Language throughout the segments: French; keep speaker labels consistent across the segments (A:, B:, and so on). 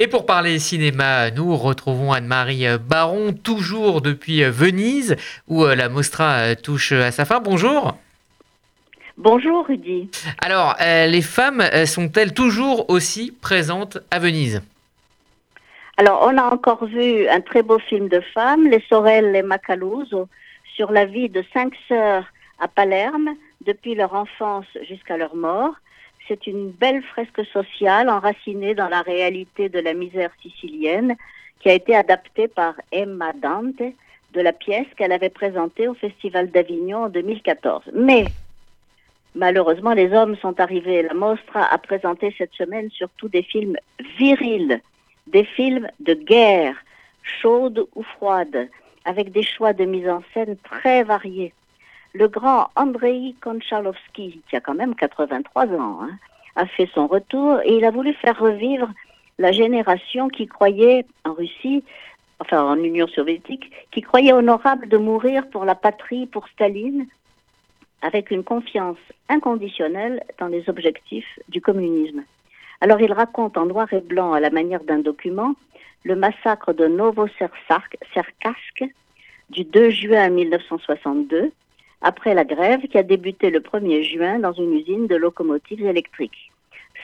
A: Et pour parler cinéma, nous retrouvons Anne-Marie Baron, toujours depuis Venise, où euh, la Mostra euh, touche à sa fin. Bonjour.
B: Bonjour Rudy.
A: Alors, euh, les femmes sont-elles toujours aussi présentes à Venise?
B: Alors, on a encore vu un très beau film de femmes, Les Sorel et Macaluso, sur la vie de cinq sœurs à Palerme, depuis leur enfance jusqu'à leur mort c'est une belle fresque sociale enracinée dans la réalité de la misère sicilienne qui a été adaptée par Emma Dante de la pièce qu'elle avait présentée au Festival d'Avignon en 2014. Mais malheureusement, les hommes sont arrivés. La Mostra a présenté cette semaine surtout des films virils, des films de guerre, chaudes ou froides, avec des choix de mise en scène très variés le grand Andrei Konchalovsky, qui a quand même 83 ans, hein, a fait son retour et il a voulu faire revivre la génération qui croyait en Russie, enfin en Union soviétique, qui croyait honorable de mourir pour la patrie, pour Staline, avec une confiance inconditionnelle dans les objectifs du communisme. Alors il raconte en noir et blanc, à la manière d'un document, le massacre de Novosserkassk du 2 juin 1962, après la grève qui a débuté le 1er juin dans une usine de locomotives électriques.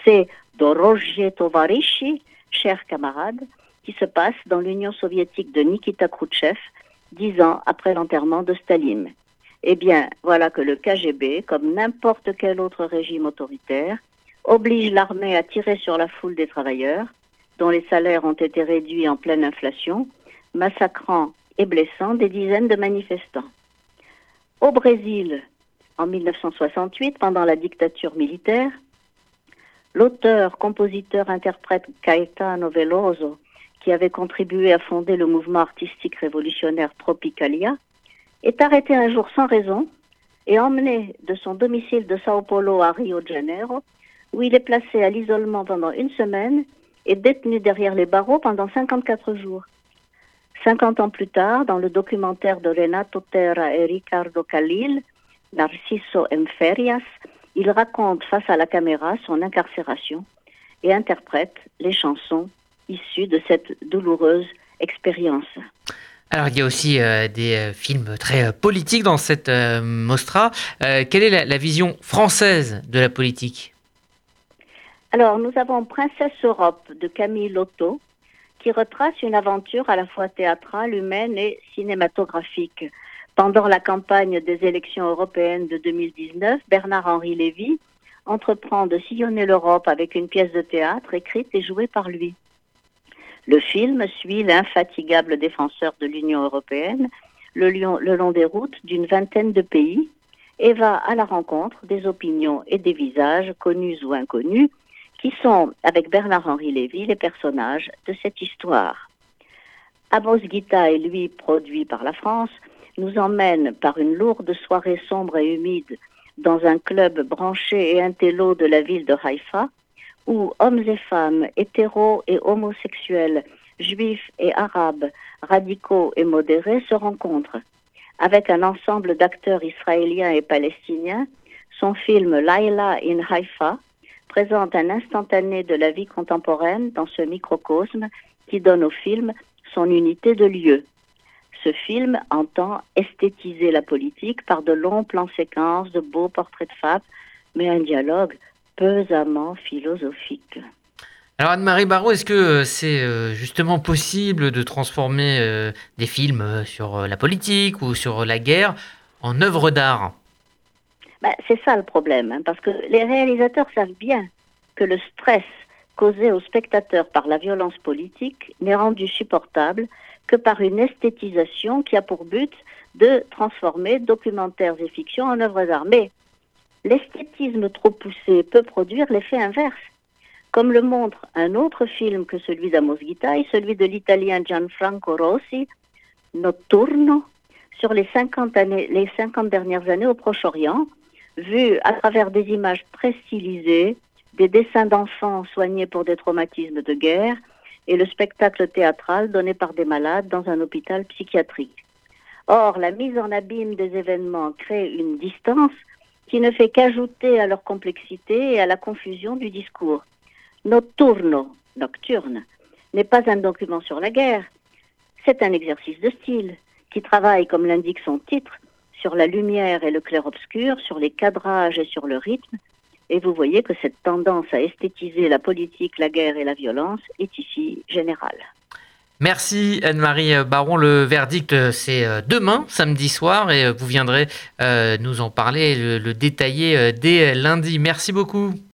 B: C'est Dorogie Tovarishi, chers camarades, qui se passe dans l'Union soviétique de Nikita Khrouchtchev, dix ans après l'enterrement de Staline. Eh bien, voilà que le KGB, comme n'importe quel autre régime autoritaire, oblige l'armée à tirer sur la foule des travailleurs, dont les salaires ont été réduits en pleine inflation, massacrant et blessant des dizaines de manifestants. Au Brésil, en 1968, pendant la dictature militaire, l'auteur, compositeur, interprète Caetano Veloso, qui avait contribué à fonder le mouvement artistique révolutionnaire Tropicalia, est arrêté un jour sans raison et emmené de son domicile de Sao Paulo à Rio de Janeiro, où il est placé à l'isolement pendant une semaine et détenu derrière les barreaux pendant 54 jours. 50 ans plus tard, dans le documentaire de Renato Terra et Ricardo Khalil, Narciso Ferias, il raconte face à la caméra son incarcération et interprète les chansons issues de cette douloureuse expérience.
A: Alors il y a aussi euh, des euh, films très euh, politiques dans cette mostra. quelle est la, la, vision française de la politique?
B: Alors nous avons Princesse Europe de Camille Lotto, qui retrace une aventure à la fois théâtrale, humaine et cinématographique. Pendant la campagne des élections européennes de 2019, Bernard-Henri Lévy entreprend de sillonner l'Europe avec une pièce de théâtre écrite et jouée par lui. Le film suit l'infatigable défenseur de l'Union européenne le, long des routes d'une vingtaine de pays et va à la rencontre des opinions et des visages connus ou inconnus qui sont, avec Bernard-Henri Lévy, les personnages de cette histoire. Amos Gita et lui, produit par la France, nous emmène par une lourde soirée sombre et humide dans un club branché et intello de la ville de Haïfa, où hommes et femmes, hétéros et homosexuels, juifs et arabes, radicaux et modérés se rencontrent. Avec un ensemble d'acteurs israéliens et palestiniens, son film Laila in Haïfa présente un instantané de la vie contemporaine dans ce microcosme qui donne au film son unité de lieu. Ce film entend esthétiser la politique par de longs plans séquences, de beaux portraits de femmes, mais un dialogue pesamment philosophique.
A: Alors Anne-Marie Barrault, est-ce que c'est euh, justement possible de transformer euh, des films euh, sur la politique ou sur la guerre en œuvres d'art?
B: Bah, c'est ça le problème, hein, parce que les réalisateurs savent bien que le stress causé aux spectateurs par la violence politique n'est rendu supportable que par une esthétisation qui a pour but de transformer documentaires et fictions en œuvres d'art. Mais l'esthétisme trop poussé peut produire l'effet inverse, comme le montre un autre film que celui d'Amos Gitaï, celui de l'italien Gianfranco Rossi, Notturno, sur les 50, années, les 50 dernières années au Proche-Orient, vu à travers des images très stylisées, des dessins d'enfants soignés pour des traumatismes de guerre et le spectacle théâtral donné par des malades dans un hôpital psychiatrique. Or, la mise en abîme des événements crée une distance qui ne fait qu'ajouter à leur complexité et à la confusion du discours. Nocturno, nocturne, n'est pas un document sur la guerre. C'est un exercice de style qui travaille, comme l'indique son titre, sur la lumière et le clair-obscur, sur les cadrages et sur le rythme. Et vous voyez que cette tendance à esthétiser la politique, la guerre et la violence est ici générale.
A: Merci Anne-Marie Baron. Le verdict, euh, c'est euh, demain, samedi soir, et euh, vous viendrez nous en parler, le, le détailler dès lundi. Merci beaucoup.